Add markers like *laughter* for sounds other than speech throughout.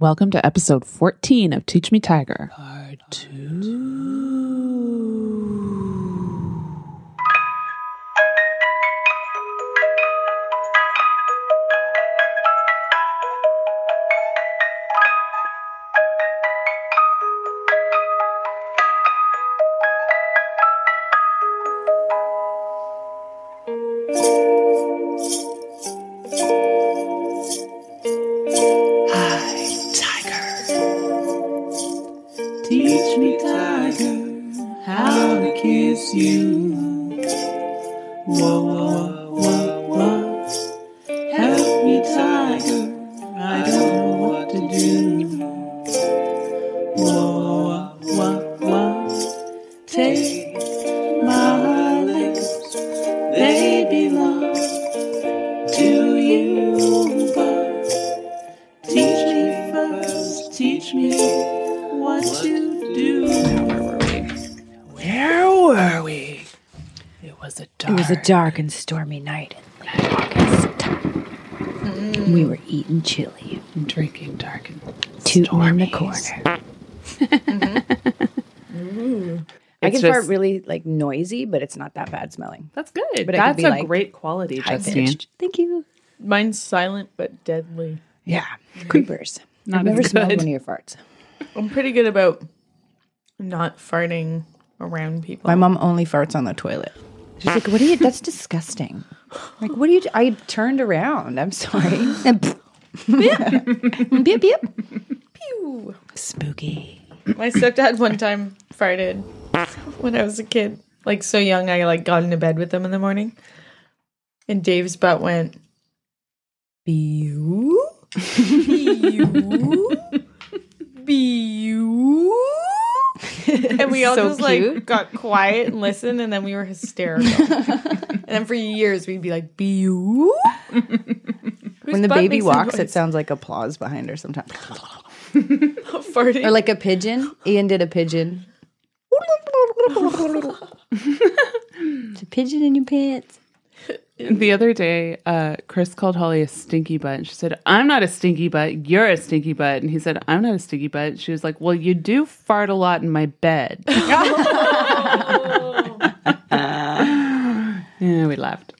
Welcome to episode 14 of Teach Me Tiger. Part 2. Dark. It was a dark and stormy night in late August. Mm. We were eating chili, and drinking dark and tooting in the stormies. corner. Mm-hmm. I It's can fart really like noisy, but it's not that bad smelling. That's good. But it could That's be, a like, great quality, Justine. Thank you. Mine's silent but deadly. Yeah, mm-hmm. creepers. Not I've never as smelled one of your farts. I'm pretty good about not farting around people. My mom only farts on the toilet. She's like, "What are you? That's disgusting." Like, what are you? I turned around. I'm sorry. And *laughs* *laughs* beep, beep. Pew. Spooky. My stepdad one time farted when I was a kid. Like so young I like got into bed with him in the morning. And Dave's butt went Bew Bew *laughs* Bew *laughs* And we all So just like got quiet and listened and then we were hysterical. *laughs* and then for years we'd be like Bew When the baby walks, it sounds like applause behind her sometimes. farting. Or like a pigeon. Ian did a pigeon. *laughs* it's a pigeon in your pants. *laughs* The other day, uh, Chris called Holly a stinky butt. And she said, I'm not a stinky butt. You're a stinky butt. And he said, I'm not a stinky butt. She was like, Well, you do fart a lot in my bed. *laughs* *laughs* yeah, we laughed.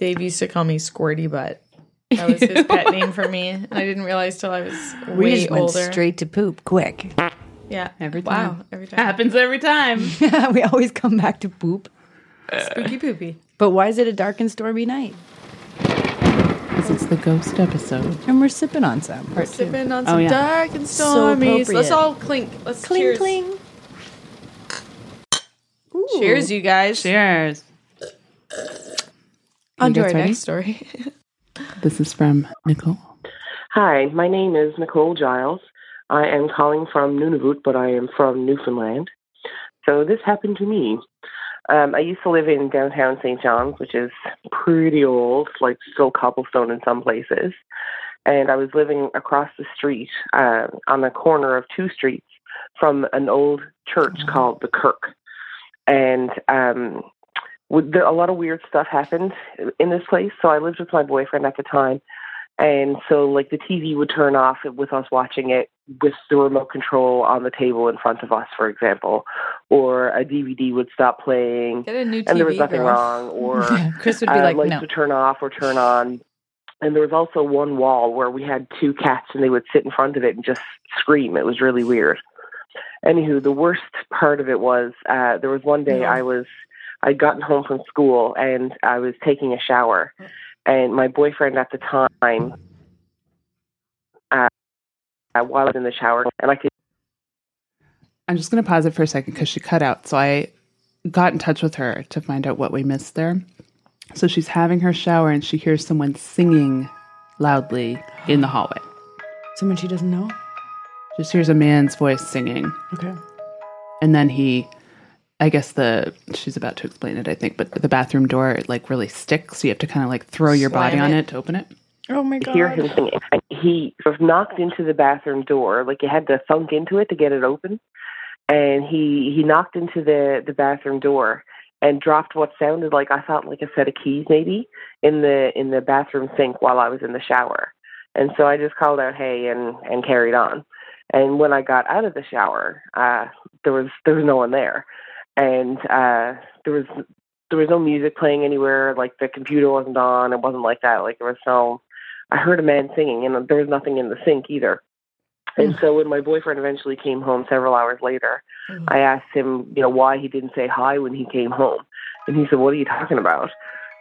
Dave used to call me Squirty Butt. That was his pet name for me. And I didn't realize till I was We way just went straight to poop quick. Yeah. Every time. Wow. Every time. Happens every time. we always come back to poop. Spooky poopy. But why is it a dark and stormy night? Because it's the ghost episode. And we're sipping on some. Part two. Sipping on Oh, some yeah. dark and stormy. So let's all clink. Let's Cling, cheers. cling. Ooh. Cheers, you guys. Cheers. On to our ready? next story. *laughs* This is from Nicole. Hi, my name is Nicole Giles. I am calling from Nunavut, but I am from Newfoundland. So this happened to me. Um, I used to live in downtown St. John's, which is pretty old, like still cobblestone in some places. And I was living across the street uh, on the corner of two streets from an old church called the Kirk. And um, a lot of weird stuff happened in this place. So I lived with my boyfriend at the time. And so, like, the TV would turn off with us watching it with the remote control on the table in front of us, for example, or a DVD would stop playing Get a new TV. and there was nothing girl. wrong, or *laughs* Chris would be uh, like, lights no. would turn off or turn on. And there was also one wall where we had two cats, and they would sit in front of it and just scream. It was really weird. Anywho, the worst part of it was uh, there was one day Yeah. I was I'd gotten home from school and I was taking a shower, and my boyfriend at the time, uh, uh, while I was in the shower, and I could I'm just going to pause it for a second because she cut out. So I got in touch with her to find out what we missed there. So she's having her shower and she hears someone singing loudly in the hallway. Someone she doesn't know? Just hears a man's voice singing. Okay. And then he, I guess the, she's about to explain it, I think, but the bathroom door, it like really sticks. So you have to kind of like throw your body Slam on it. it to open it. Oh my god. hear him singing. He sort of knocked into the bathroom door, like you had to thunk into it to get it open. And he he knocked into the the bathroom door and dropped what sounded like I thought like a set of keys maybe in the in the bathroom sink while I was in the shower. And so I just called out hey and and carried on. And when I got out of the shower, uh, there was there was no one there, and uh, there was there was no music playing anywhere. Like the computer wasn't on. It wasn't like that. Like there was no. I heard a man singing, and there was nothing in the sink either. And so when my boyfriend eventually came home several hours later, Mm. I asked him, you know, why he didn't say hi when he came home. And he said, "What are you talking about?"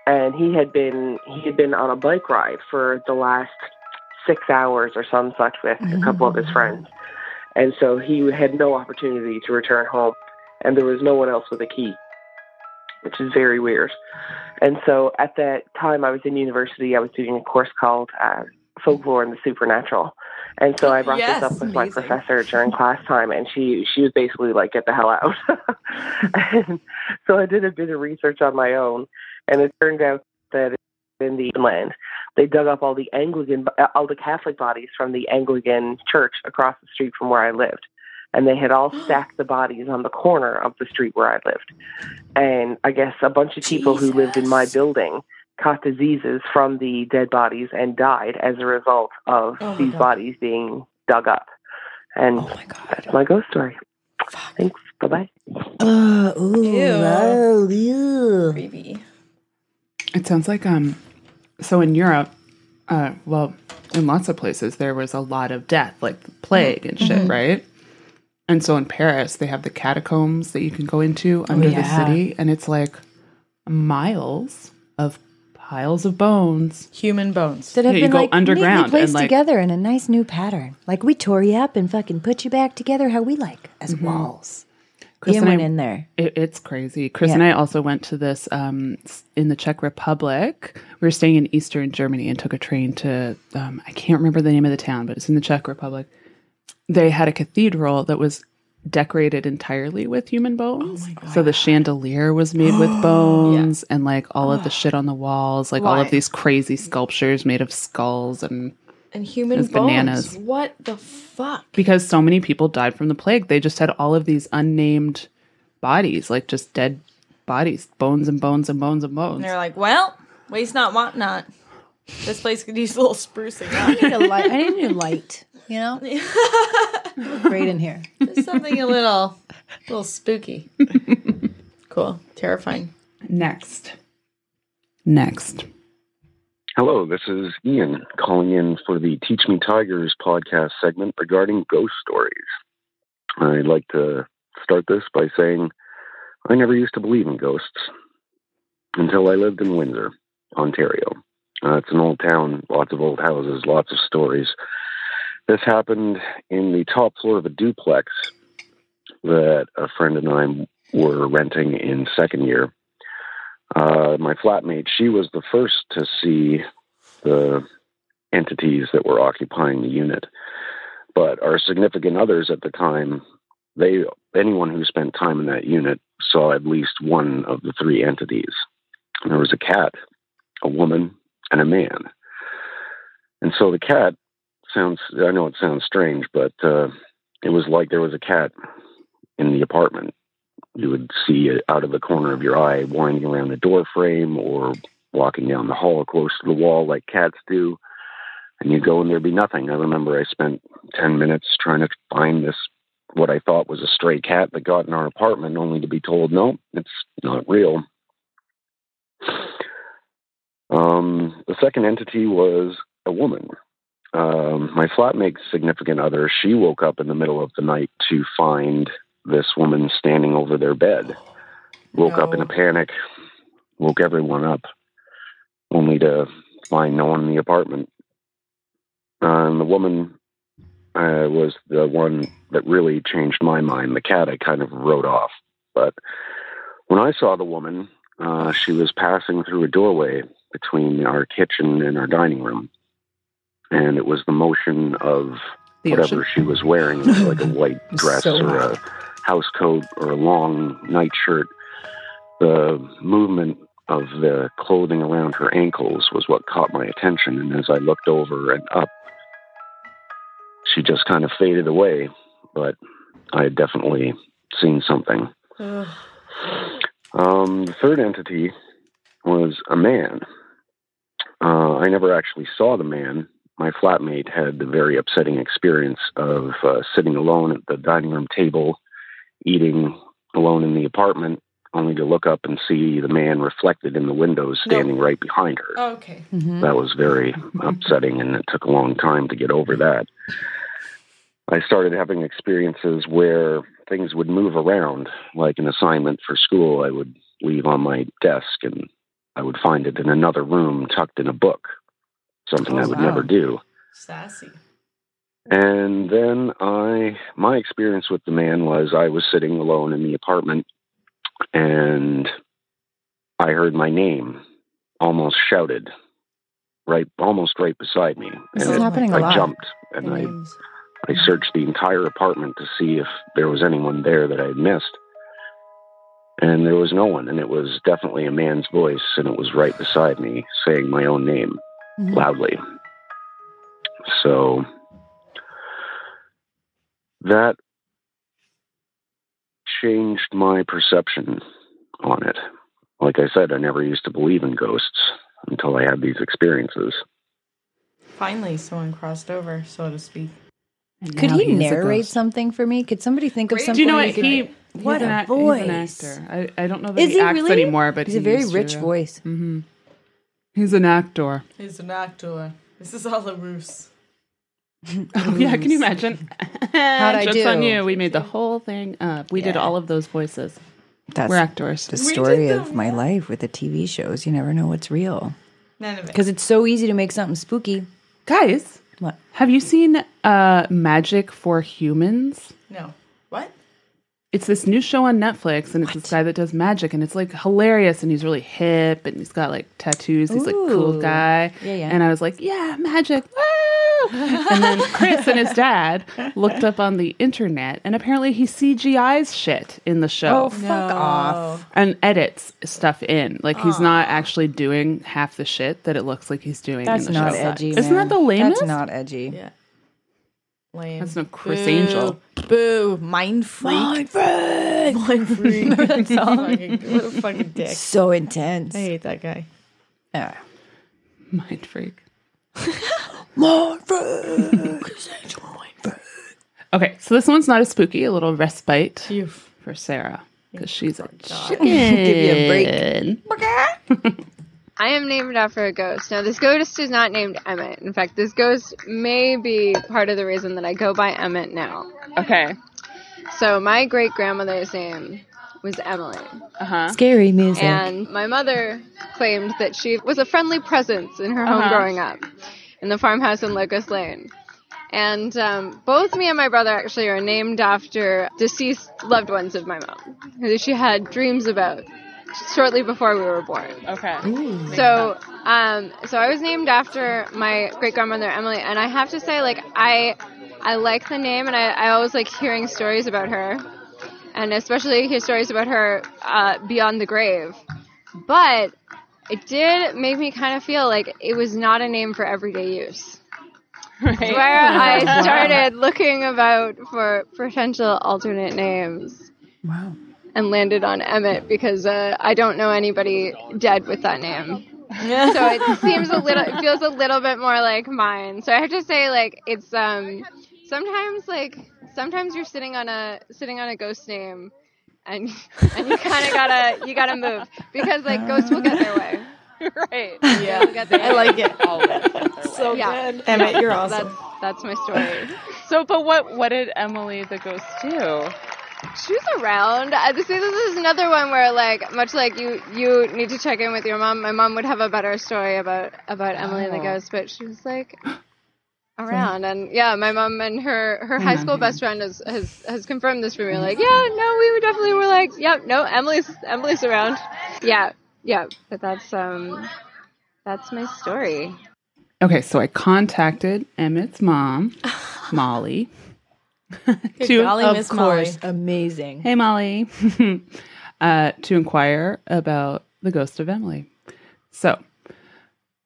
And he had been he had been on a bike ride for the last six hours or some such with a couple of his friends, and so he had no opportunity to return home, and there was no one else with a key, which is very weird. And so at that time, I was in university. I was doing a course called uh, Folklore and the Supernatural. And so I brought Yes, this up with my professor during class time, and she she was basically like, "Get the hell out." *laughs* and so I did a bit of research on my own, and it turned out that in the land they dug up all the Anglican, all the Catholic bodies from the Anglican church across the street from where I lived, and they had all *gasps* stacked the bodies on the corner of the street where I lived. And I guess a bunch of people who lived in my building caught diseases from the dead bodies and died as a result of Oh these God. bodies being dug up. And Oh my god. that's my ghost story. Thanks. Bye bye. Uh, ooh, Ew. oh, ew. Creepy. It sounds like um so in Europe, uh well, in lots of places there was a lot of death, like plague and shit, right? And so in Paris they have the catacombs that you can go into under the yeah. city and it's like miles of piles of bones. Human bones. That have Yeah, you been go like underground neatly placed and, like- together in a nice new pattern. Like we tore you up and fucking put you back together how we like as walls. Chris Ian and I- went in there. It, it's crazy. Chris Yeah. and I also went to this um, in the Czech Republic. We were staying in Eastern Germany and took a train to, um, I can't remember the name of the town, but it's in the Czech Republic. They had a cathedral that was decorated entirely with human bones. Oh so the chandelier was made with *gasps* bones and like all of the *gasps* shit on the walls, like all of these crazy sculptures made of skulls and And human bones. bananas. What the fuck? because so many people died from the plague, they just had all of these unnamed bodies, like just dead bodies, bones and bones and bones and bones. And bones. they're like, well, waste not, want not. This place could use a little sprucing up. I need a light. I need a new light. You know, *laughs* Look great in here. There's something a little, a little spooky. Cool. Terrifying. Next. Next. Hello, this is Ian calling in for the Teach Me Tigers podcast segment regarding ghost stories. I'd like to start this by saying I never used to believe in ghosts until I lived in Windsor, Ontario. Uh, it's an old town, lots of old houses, lots of stories. This happened in the top floor of a duplex that a friend and I were renting in second year. Uh, my flatmate, she was the first to see the entities that were occupying the unit. But our significant others at the time, they anyone who spent time in that unit saw at least one of the three entities. There was a cat, a woman, and a man. And so the cat sounds I know it sounds strange, but uh, it was like there was a cat in the apartment you would see it out of the corner of your eye winding around the door frame or walking down the hall close to the wall like cats do. And you go and there'd be nothing. I remember I spent 10 minutes trying to find this, what I thought was a stray cat that got in our apartment, only to be told, no, it's not real. Um, the second entity was a woman. Um, my flatmate's significant other, she woke up in the middle of the night to find this woman standing over their bed. Woke up in a panic, woke everyone up, only to find no one in the apartment. And the woman uh, was the one that really changed my mind. The cat I kind of wrote off. But when I saw the woman, uh, she was passing through a doorway between our kitchen and our dining room. And it was the motion of The whatever ocean. she was wearing, like a *laughs* white dress So or a house coat or a long nightshirt. The movement of the clothing around her ankles was what caught my attention. And as I looked over and up, she just kind of faded away. But I had definitely seen something. Ugh. Um, the third entity was a man. Uh, I never actually saw the man. My flatmate had the very upsetting experience of uh, sitting alone at the dining room table, eating alone in the apartment, only to look up and see the man reflected in the windows standing right behind her. Okay. That was very upsetting, and it took a long time to get over that. I started having experiences where things would move around, like an assignment for school I would leave on my desk, and I would find it in another room tucked in a book, something Oh, I would wow. never do. Sassy. And then I, my experience with the man was I was sitting alone in the apartment and I heard my name almost shouted right, almost right beside me. This and is it- happening a I lot. jumped and I, I searched the entire apartment to see if there was anyone there that I had missed. And there was no one, and it was definitely a man's voice, and it was right beside me saying my own name Mhm. loudly. So that changed my perception on it. Like I said, I never used to believe in ghosts until I had these experiences. Finally, someone crossed over, so to speak. And Could now he narrate something for me? Could somebody think of Great. something? Do you know we what could- he? What he's an a voice. He's an actor. I, I don't know that Is he, he acts really? anymore, but He's he a very used to, rich yeah. voice. Mm-hmm. He's an actor. He's an actor. This is all a ruse. *laughs* Oh, yeah, can you imagine? How'd I *laughs* Jokes on you. We made the whole thing up. We did Yeah. all of those voices. That's We're actors. the We story of them, my yeah. life with the TV shows. You never know what's real None of it. because it's so easy to make something spooky. Guys, What? have you seen uh, Magic for Humans? No. What? It's this new show on Netflix, and it's this guy that does magic, and it's like hilarious, and he's really hip, and he's got like tattoos. He's like cool guy. Yeah, yeah. And I was like, yeah, magic. Woo! and then Chris and his dad looked up on the internet, and apparently he CGI's shit in the show Oh, fuck off! and edits stuff in. Like he's not actually doing half the shit that it looks like he's doing. That's in the not show. edgy. Isn't man. that the lamest? That's not edgy. Yeah. Lame. That's no Chris Boo. Angel. Boo. Mind freak. Mind freak. *laughs* Mind freak. *laughs* That's all. What a fucking dick. So intense. I hate that guy. Yeah. Mind freak. *laughs* Criss Angel. Mind freak. Okay, so this one's not as spooky. A little respite Phew. for Sarah because she's a God. chicken. Give you a break. I am named after a ghost. Now, this ghost is not named Emmett. In fact, this ghost may be part of the reason that I go by Emmett now. Okay. So, my great grandmother's name was Emily. Uh huh. Scary music. And my mother claimed that she was a friendly presence in her home Uh-huh. growing up in the farmhouse in Locust Lane. And um, both me and my brother actually are named after deceased loved ones of my mom, who she had dreams about shortly before we were born. Okay. So, um, so I was named after my great grandmother Emily, and I have to say, like, I, I like the name, and I, I always like hearing stories about her, and especially hear stories about her uh, beyond the grave. But it did make me kind of feel like it was not a name for everyday use. Right. Where I *laughs* started looking about for potential alternate names wow. And landed on Emmett because uh, I don't know anybody dead with that name. so it *laughs* seems a little, it feels a little bit more like mine. So I have to say, like, it's um, sometimes like sometimes you're sitting on a sitting on a ghost name, and and you kind of gotta you gotta move because like ghosts will get their way. *laughs* right. Yeah. They'll get their I like it. All So Yeah. good. Emmett, you're awesome. That's that's my story. So, but what what did Emily the ghost do? She was around. Uh, see, this is another one where, like, much like you, you need to check in with your mom. My mom would have a better story about about Emily and the ghost, but she was like *gasps* around. And yeah, my mom and her her high school best friend has has has confirmed this for me. Like, yeah, no, we were definitely were like, yep, no, Emily's Emily's around. Yeah, yeah, but that's um, that's my story. Okay, so I contacted Emmett's mom, *laughs* Molly. To, golly, Of Miss course. Amazing. hey, Molly, *laughs* uh, to inquire about the ghost of Emily. So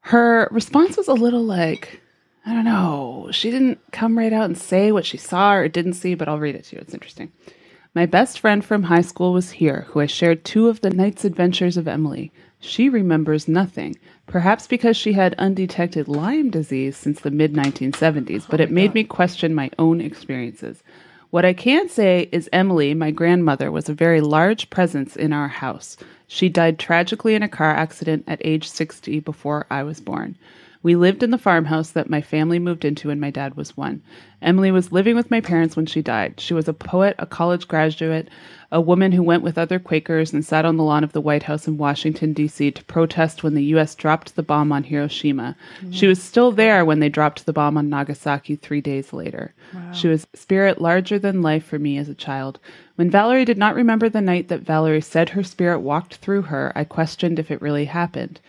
her response was a little like, I don't know. She didn't come right out and say what she saw or didn't see, but I'll read it to you. It's interesting. My best friend from high school was here, who I shared two of the night's adventures of Emily. She remembers nothing, perhaps because she had undetected Lyme disease since the mid 1970s, but it made me question my own experiences. What I can say is Emily, my grandmother, was a very large presence in our house. She died tragically in a car accident at age 60 before I was born. We lived in the farmhouse that my family moved into when my dad was one. Emily was living with my parents when she died. She was a poet, a college graduate, a woman who went with other Quakers and sat on the lawn of the White House in Washington, D.C. to protest when the U.S. dropped the bomb on Hiroshima. Mm-hmm. She was still there when they dropped the bomb on Nagasaki three days later. She was spirit larger than life for me as a child. When Valerie did not remember the night that Valerie said her spirit walked through her, I questioned if it really happened.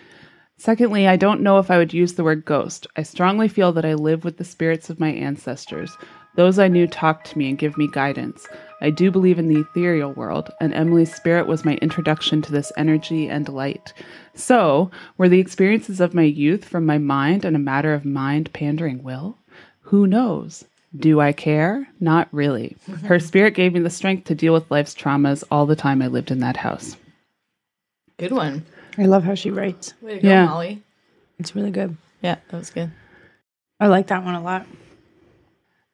Secondly, I don't know if I would use the word ghost. I strongly feel that I live with the spirits of my ancestors. Those I knew talk to me and give me guidance. I do believe in the ethereal world, and Emily's spirit was my introduction to this energy and light. So, were the experiences of my youth from my mind and a matter of mind pandering will? Who knows? Do I care? Not really. *laughs* Her spirit gave me the strength to deal with life's traumas all the time I lived in that house. Good one. I love how she writes. Way to go, Yeah. Molly. It's really good. Yeah, that was good. I like that one a lot.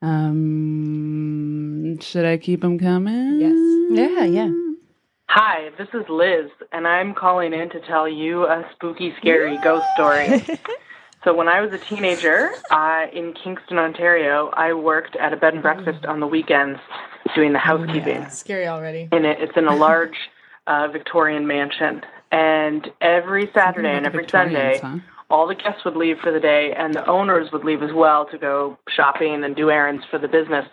Um, should I keep them coming? Yes. Yeah, yeah. Hi, this is Liz, and I'm calling in to tell you a spooky, scary ghost story. *laughs* so, when I was a teenager uh, in Kingston, Ontario, I worked at a bed and breakfast on the weekends doing the housekeeping. Scary already. In it, it's in a large uh, Victorian mansion, and every Saturday and every Sunday, huh? All the guests would leave for the day, and the owners would leave as well to go shopping and do errands for the business.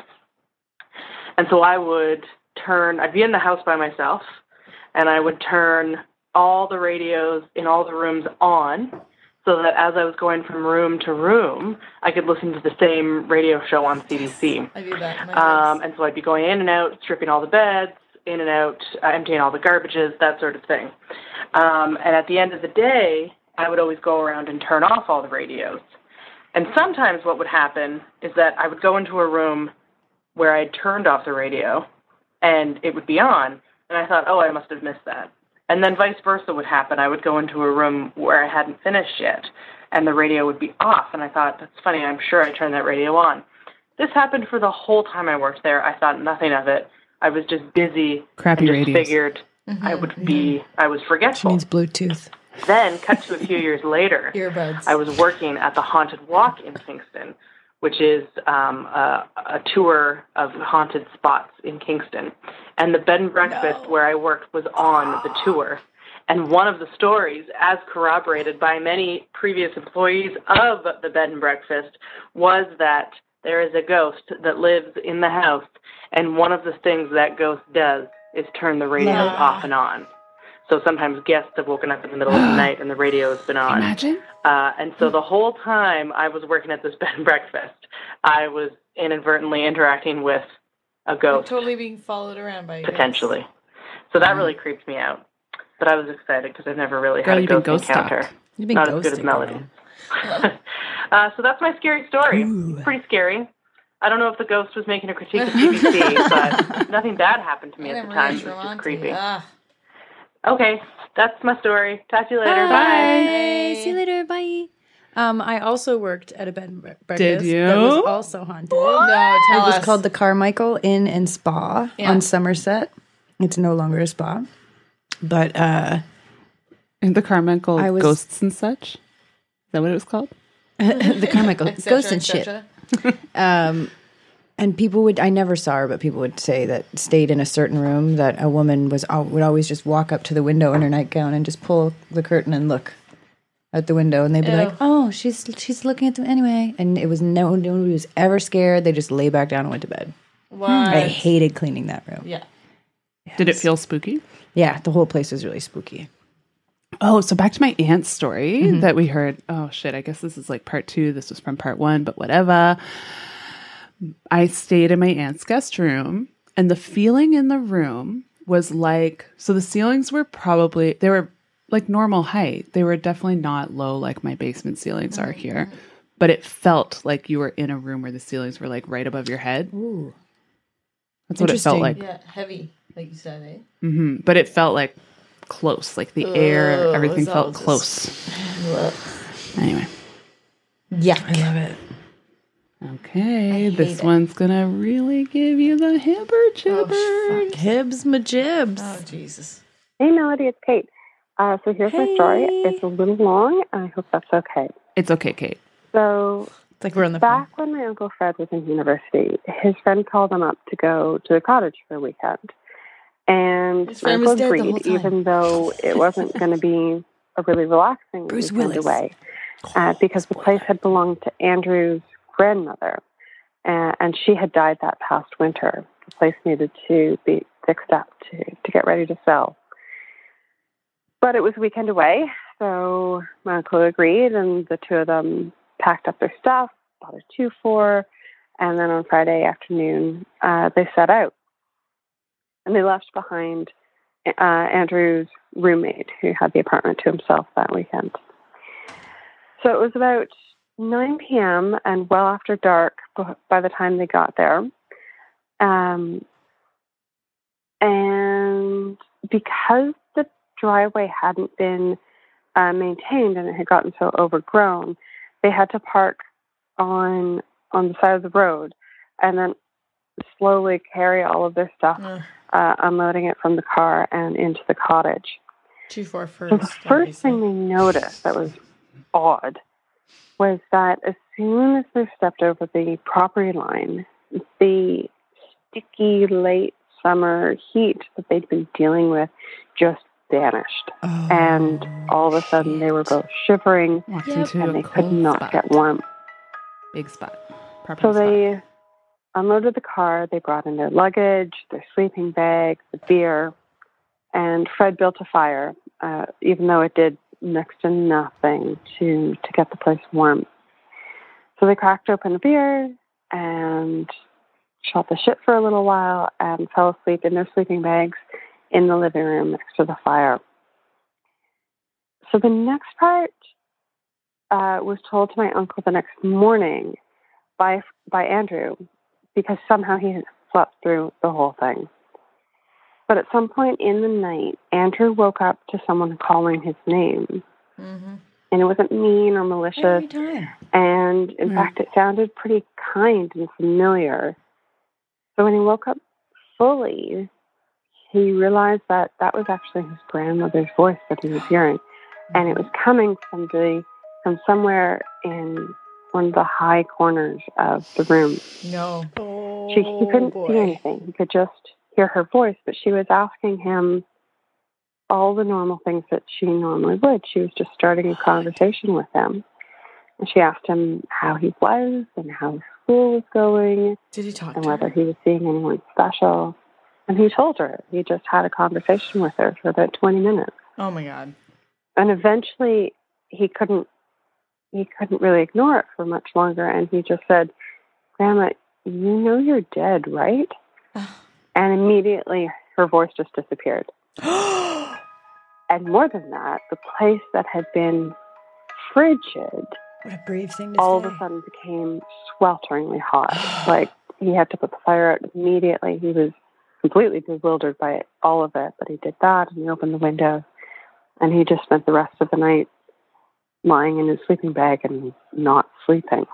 And so I would turn, I'd be in the house by myself, and I would turn all the radios in all the rooms on so that as I was going from room to room, I could listen to the same radio show on CBC. I do that. Um, and so I'd be going in and out, stripping all the beds, in and out, uh, emptying all the garbages, that sort of thing. Um, and at the end of the day, I would always go around and turn off all the radios. And sometimes what would happen is that I would go into a room where I had turned off the radio and it would be on, and I thought, oh, I must have missed that. And then vice versa would happen. I would go into a room where I hadn't finished yet, and the radio would be off, and I thought, that's funny, I'm sure I turned that radio on. This happened for the whole time I worked there. I thought nothing of it. I was just busy Crappy and just radios. figured mm-hmm. I would be, I was She forgetful. means Bluetooth. Then, cut to a few years later, *laughs* Earbuds. I was working at the Haunted Walk in Kingston, which is um, a, a tour of haunted spots in Kingston. And the bed and breakfast where I worked was on the *gasps* tour. And one of the stories, as corroborated by many previous employees of the bed and breakfast, was that there is a ghost that lives in the house, and one of the things that ghost does is turn the radio off and on. So sometimes guests have woken up in the middle of the *sighs* night and the radio has been on. Imagine. Uh, and so the whole time I was working at this *laughs* bed and breakfast, I was inadvertently interacting with a You're ghost, totally being followed around by ghosts. potentially. So that really creeped me out. But I was excited because I've never really Girl, had a you've been ghost, ghost encounter. stalked. You've been Not as good as Melody. *laughs* uh, so that's my scary story. It's pretty scary. I don't know if the ghost was making a critique of *laughs* CBC, but nothing bad happened to me at the time. It was just creepy. Ah. Okay, that's my story. Talk to you later. Bye. See you later. Bye. Um, I also worked at a bed and bre- breakfast you? that was also haunted. No, tell It was us. called the Carmichael Inn and Spa Yeah. on Somerset. It's no longer a spa, but uh, And the Carmichael I was- Ghosts and Such? Is that what it was called? *laughs* the Carmichael *laughs* cetera, ghosts and shit. Um, and people would I never saw her, but people would say that stayed in a certain room that a woman was al- would always just walk up to the window in her nightgown and just pull the curtain and look out the window, and they'd be Ew. like, "Oh, she's she's looking at them anyway." And it was no nobody was ever scared. They just lay back down and went to bed. What? I hated cleaning that room. Yeah. Did it feel spooky? Yeah, the whole place was really spooky. Oh, so back to my aunt's story Mm-hmm. that we heard. Oh shit, I guess this is like part two. This was from part one, but whatever. I stayed in my aunt's guest room, and the feeling in the room was like so the ceilings were probably they were like normal height. They were definitely not low like my basement ceilings are here. But it felt like you were in a room where the ceilings were like right above your head. Ooh. That's what it felt Interesting. like. Yeah, heavy, like you said, eh? hmm But it felt like close, like the air, everything it's all felt just- close. Anyway, Yeah, I love it. Okay, this one's gonna really give you the hibber jibber. Hibs majibs. Oh Jesus. Hey, Melody, it's Kate. Uh, so here's my story. It's a little long, I hope that's okay. It's okay, Kate. So It's like we're on the phone. back when my uncle Fred was in university, his friend called him up to go to the cottage for a weekend, and His my uncle dead the whole agreed, even though it wasn't going to be a really relaxing Bruce weekend Willis. away, uh, because the place had belonged to Andrew's grandmother, uh, and she had died that past winter. The place needed to be fixed up to to get ready to sell. But it was a weekend away, so my uncle agreed, and the two of them packed up their stuff, bought a two four, and then on Friday afternoon uh, they set out. And they left behind uh, Andrew's roommate, who had the apartment to himself that weekend. So it was about 9 p.m. and well after dark by the time they got there. Um, and because the driveway hadn't been uh, maintained and it had gotten so overgrown, they had to park on on the side of the road and then slowly carry all of their stuff, Ugh. uh, unloading it from the car and into the cottage. Two four first. So the first thing they noticed that was odd was that as soon as they stepped over the property line, the sticky late summer heat that they'd been dealing with just vanished. and all of a sudden they were both shivering Yep. and they could not spot. get warm. Big spot. Property So spot. they unloaded the car, they brought in their luggage, their sleeping bag, the beer, and Fred built a fire, uh, even though it did next to nothing to, to get the place warm. So they cracked open a beer and shot the shit for a little while and fell asleep in their sleeping bags in the living room next to the fire. So the next part uh, was told to my uncle the next morning by by Andrew because somehow he had slept through the whole thing. But at some point in the night, Andrew woke up to someone calling his name, Mm-hmm. and it wasn't mean or malicious. And in Yeah. fact, it sounded pretty kind and familiar. So when he woke up fully, he realized that that was actually his grandmother's voice that he was hearing, and it was coming from the from somewhere in one of the high corners of the room. No. She, he couldn't see anything. He could just hear her voice, but she was asking him all the normal things that she normally would. She was just starting a conversation with him. And she asked him how he was and how his school was going Did he talk and whether her? he was seeing anyone special. And he told her. He just had a conversation with her for about 20 minutes. Oh my god. And eventually he couldn't he couldn't really ignore it for much longer and he just said, Grandma, you know you're dead, right? *sighs* and immediately her voice just disappeared. *gasps* And more than that, the place that had been frigid What a brave thing to all of a sudden became swelteringly hot. *gasps* like he had to put the fire out immediately. He was completely bewildered by all of it, but he did that and he opened the window and he just spent the rest of the night lying in his sleeping bag and not sleeping.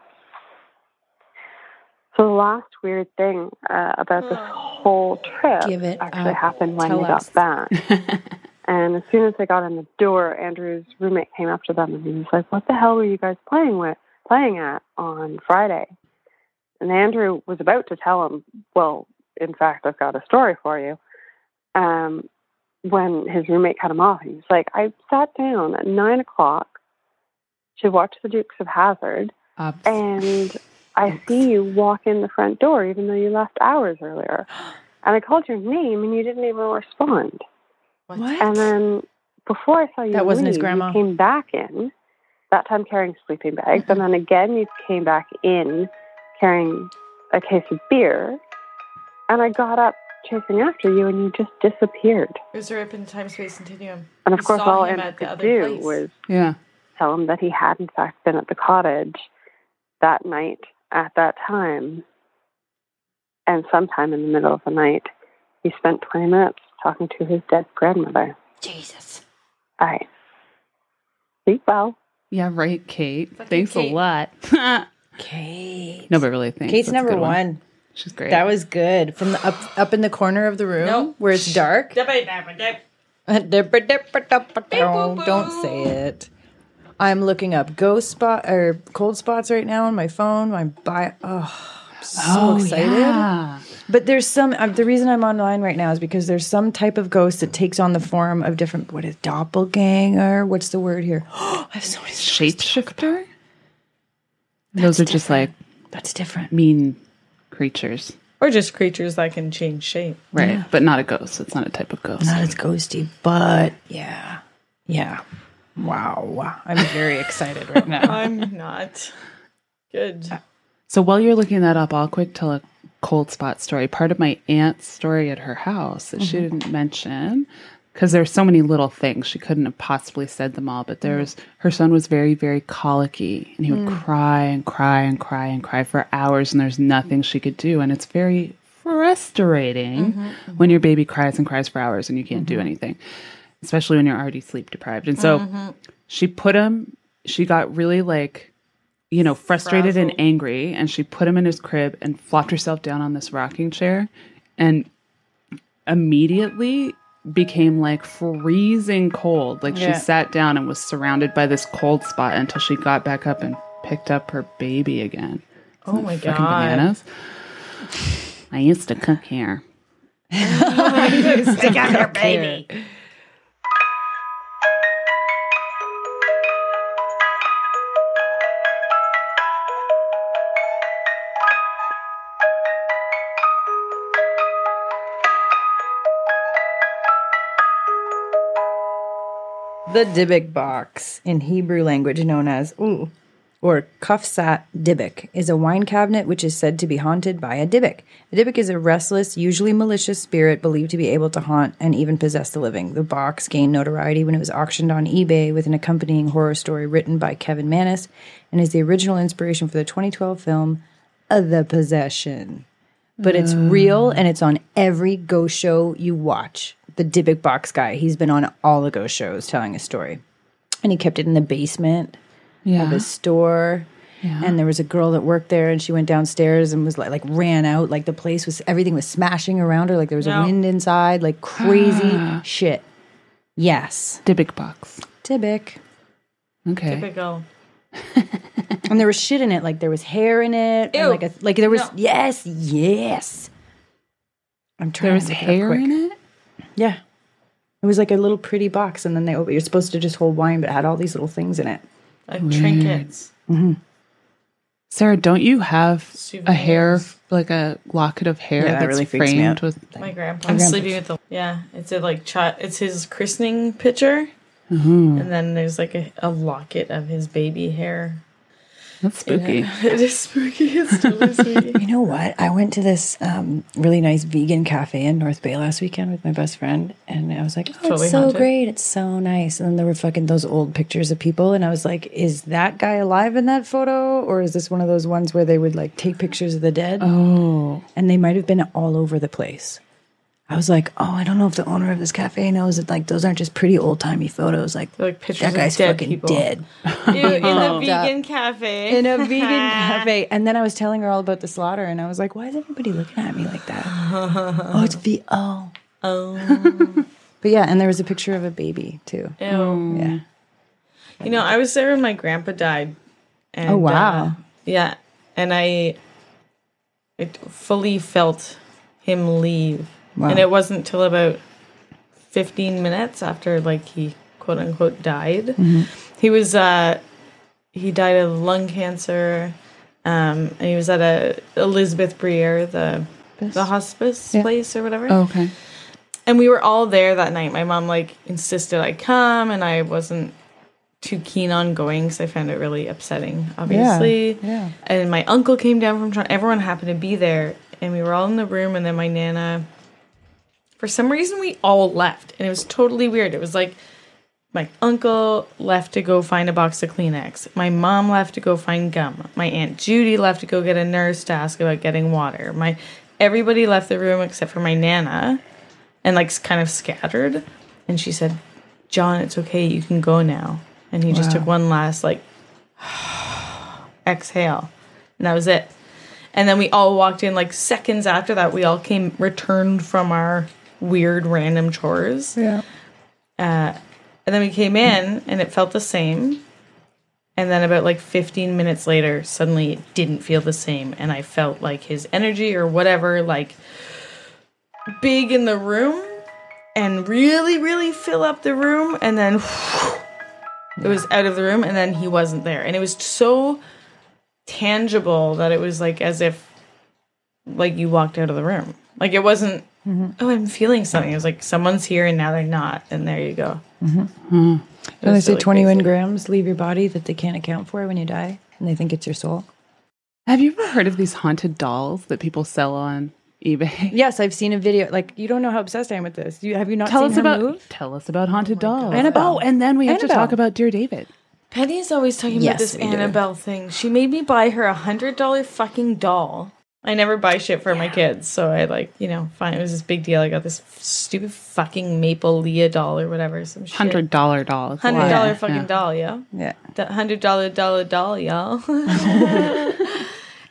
So the last weird thing uh, about this whole trip actually up. happened when Tell they us. got back. *laughs* And as soon as they got in the door, Andrew's roommate came up to them and he was like, "What the hell were you guys playing with, playing at on Friday?" And Andrew was about to tell him, "Well, in fact, I've got a story for you." Um, when his roommate cut him off, he was like, "I sat down at nine o'clock to watch the Dukes of Hazzard, and I see you walk in the front door, even though you left hours earlier. And I called your name, and you didn't even respond." What? And then before I saw you That wasn't his grandma. you came back in, that time carrying sleeping bags, and mm-hmm. then again you came back in carrying a case of beer. And I got up chasing after you, and you just disappeared. It was a rip in time space continuum. And of You course, all I Andrew at the could do place. was yeah. tell him that he had, in fact, been at the cottage that night at that time. And sometime in the middle of the night, he spent 20 minutes talking to his dead grandmother. Jesus. All right. Sleep well. Yeah, right, Kate. Thanks Kate. a lot. *laughs* Kate. Nobody really, thinks. Kate's That's number good one. She's great. That was good. From the up up in the corner of the room No. where it's dark. Don't say it. I'm looking up ghost spot or cold spots right now on my phone. My bi- oh, I'm so oh, excited. Yeah. But there's some. Uh, the reason I'm online right now is because there's some type of ghost that takes on the form of different. What is doppelganger? What's the word here? *gasps* I have so many. stories to. Shapeshifter? Those are just like That's different. mean creatures. Or just creatures that can change shape. Right. But not a ghost. It's not a type of ghost. Not as ghosty, but yeah, yeah. Wow, I'm very excited right now. *laughs* I'm not. Good. So while you're looking that up, I'll quick tell a cold spot story. Part of my aunt's story at her house that she mm-hmm. didn't mention because there's so many little things she couldn't have possibly said them all. But there's mm. her son was very very colicky and he would mm. cry and cry and cry and cry for hours and there's nothing she could do and it's very frustrating mm-hmm. when your baby cries and cries for hours and you can't do mm-hmm. anything especially when you're already sleep deprived and so she put him she got really like you know, frustrated and angry, and she put him in his crib and flopped herself down on this rocking chair and immediately became like freezing cold. Like Yeah. she sat down and was surrounded by this cold spot until she got back up and picked up her baby again. Oh my Fucking god. bananas. I used to cook here. Stick out your baby. The Dybbuk box, in Hebrew language known as ooh, or Kufsat Dybbuk, is a wine cabinet which is said to be haunted by a Dybbuk. A Dybbuk is a restless, usually malicious spirit believed to be able to haunt and even possess the living. The box gained notoriety when it was auctioned on eBay with an accompanying horror story written by Kevin Mannis and is the original inspiration for the 2012 film uh, The Possession. But it's real and it's on every ghost show you watch. The Dybbuk box guy, he's been on all the ghost shows telling a story. And he kept it in the basement of Yeah. his store. And there was a girl that worked there, and she went downstairs and was like, like ran out. Like the place was, everything was smashing around her. Like there was No. a wind inside. Like crazy ah. shit. Yes, Dybbuk box. Dybbuk. Okay. Typical. *laughs* And there was shit in it. Like there was hair in it. and Ew. like a, like there was No. yes, yes. I'm trying. There was to look it hair in it? Yeah. It was like a little pretty box, and then they open. You're supposed to just hold wine, but it had all these little things in it. Like trinkets. Sarah, don't you have a hair, like a locket of hair Yeah, that that's really freaks me framed out. with? My grandpa. My I'm sleeping with the yeah. It's a like chi- It's his christening picture, Mhm. and then there's like a, a locket of his baby hair. That's spooky. *laughs* It is spooky. It's totally *laughs* spooky. You know what? I went to this um, really nice vegan cafe in North Bay last weekend with my best friend, and I was like, "Oh, Totally it's so haunted. great! It's so nice." And then there were fucking those old pictures of people, and I was like, "Is that guy alive in that photo, or is this one of those ones where they would like take pictures of the dead?" Oh, And they might have been all over the place. I was like, "Oh, I don't know if the owner of this cafe knows that like those aren't just pretty old timey photos. Like They're like pictures that guy's of dead fucking people. dead." Ew, *laughs* in a *laughs* vegan cafe. in a vegan *laughs* cafe. And then I was telling her all about the slaughter, and I was like, "Why is everybody looking at me like that?" oh, it's the Oh, Oh. But yeah, and there was a picture of a baby too. ew. Yeah. You know, I was there when my grandpa died. And, Oh, wow. uh, yeah, and I, it fully felt him leave, Wow. and it wasn't till about fifteen minutes after, like he quote unquote died. Mm-hmm. He was, uh, he died of lung cancer, um, and he was at a Elisabeth Bruyère, the the hospice Yeah. place or whatever Oh, okay. and we were all there that night. My mom like insisted I come, and I wasn't too keen on going because I found it really upsetting. Obviously, yeah. And my uncle came down from Toronto. Everyone happened to be there, and we were all in the room. And then my nana, for some reason, we all left, and it was totally weird. It was like my uncle left to go find a box of Kleenex. My mom left to go find gum. My aunt Judy left to go get a nurse to ask about getting water. My everybody left the room except for my nana, and like kind of scattered. And she said, "John, it's okay. You can go now." And he just took one last like *sighs* exhale, and that was it. And then we all walked in like seconds after that. We all came returned from our weird random chores. Yeah. Uh, and then we came in and it felt the same. And then about like 15 minutes later, suddenly it didn't feel the same. And I felt like his energy or whatever, like big in the room and really, really fill up the room. And then *sighs* it was out of the room and then he wasn't there. And it was so tangible that it was like as if like you walked out of the room. Like it wasn't, Mm-hmm. oh, I'm feeling something. It was like someone's here and now they're not. And there you go. And they say really 21 crazy. grams leave your body that they can't account for when you die, and they think it's your soul. Have you ever heard of these haunted dolls that people sell on eBay? *laughs* Yes, I've seen a video. Like you don't know how obsessed I am with this. You have you not Tell seen us her about move? tell us about haunted oh dolls. Annabelle. Oh, and then we have to talk about Dear David. Penny's always talking Yes, about this we do. Annabelle thing. She made me buy her a hundred dollar fucking doll. I never buy shit for my kids, so I like, you know, fine. It was this big deal. I got this stupid fucking Maplelea doll or whatever, some shit. Hundred dollar doll. Hundred dollar dollar fucking Yeah. doll, yeah. Yeah. That hundred dollar dollar doll, y'all. *laughs*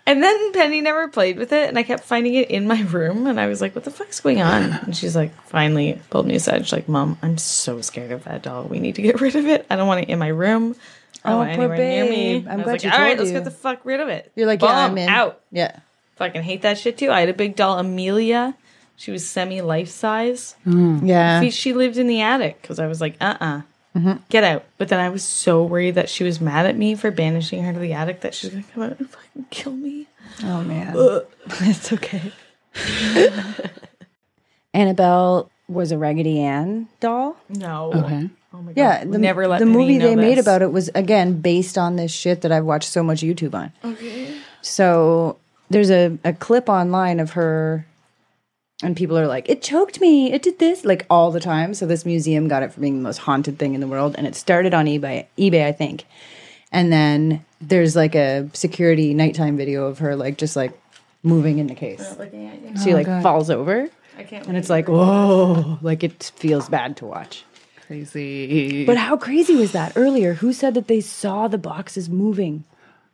and then Penny never played with it, and I kept finding it in my room, and I was like, "What the fuck's going on?" And she's like, finally pulled me aside. She's like, "Mom, I'm so scared of that doll. We need to get *laughs* rid of it. I don't want it in my room. I don't Oh, want it poor anywhere near me." I'm I was glad like, you "All right, told let's get the fuck rid of it." You're like, yeah, I'm in. out. Yeah. Fucking hate that shit too. I had a big doll, Amelia. She was semi life size. Yeah. She- She lived in the attic because I was like, uh uh Mm-hmm. get out. But then I was so worried that she was mad at me for banishing her to the attic that she's going to come out and fucking kill me. Oh man. *laughs* it's okay. *laughs* Annabelle was a Raggedy Ann doll. No. Okay. Oh my God. Yeah, the, never let the movie know they made about it was again based on this shit that I've watched so much YouTube on. Okay. So there's a, a clip online of her and people are like, It choked me, it did this, like all the time. So this museum got it for being the most haunted thing in the world. And it started on eBay eBay, I think. And then there's like a security nighttime video of her like just like moving in the case. Looking at you. She Oh, like God. falls over. I can't And it's like, whoa, like it feels bad to watch. Crazy. But how crazy was that earlier? Who said that they saw the boxes moving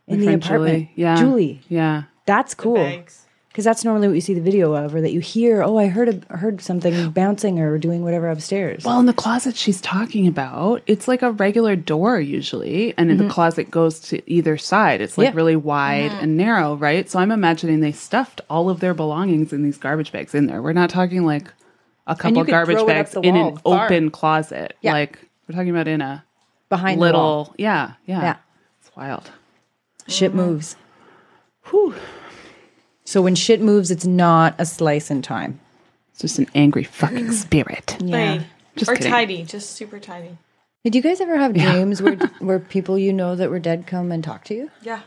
in My the apartment? Julie. Yeah. Julie. Yeah. That's cool. Because that's normally what you see the video of, or that you hear. Oh, I heard a, heard something bouncing or doing whatever upstairs. Well, in the closet she's talking about, it's like a regular door usually, and the closet goes to either side. It's like Mm-hmm. Yeah. really wide and narrow, right? So I'm imagining they stuffed all of their belongings in these garbage bags in there. We're not talking like a couple could garbage throw it up bags in an far. open closet. Yeah. Like we're talking about in a behind the wall. little, yeah, yeah, Yeah. It's wild. shit moves. Whew. So when shit moves, it's not a slice in time. It's just an angry fucking *laughs* spirit. Like, Just or kidding. tidy, just super tidy. Did you guys ever have dreams where *laughs* where people you know that were dead come and talk to you? Yeah.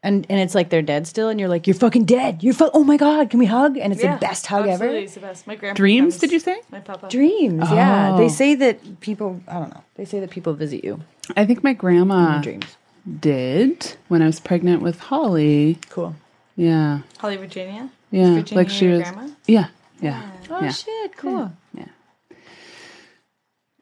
And and it's like they're dead still, and you're like, you're fucking dead. You're fu- oh my god, can we hug? And it's yeah. the best hug Absolutely, ever. It's the best. My grandpa Dreams, did you say? My papa. Dreams, yeah. They Oh. say that people. I don't know. They say that people visit you I think my grandma dreams. did when I was pregnant with Holly. Cool. Yeah. Holly, Virginia. Yeah. Virginia like she was grandma? Yeah. Yeah. Oh yeah. shit! Cool. Yeah.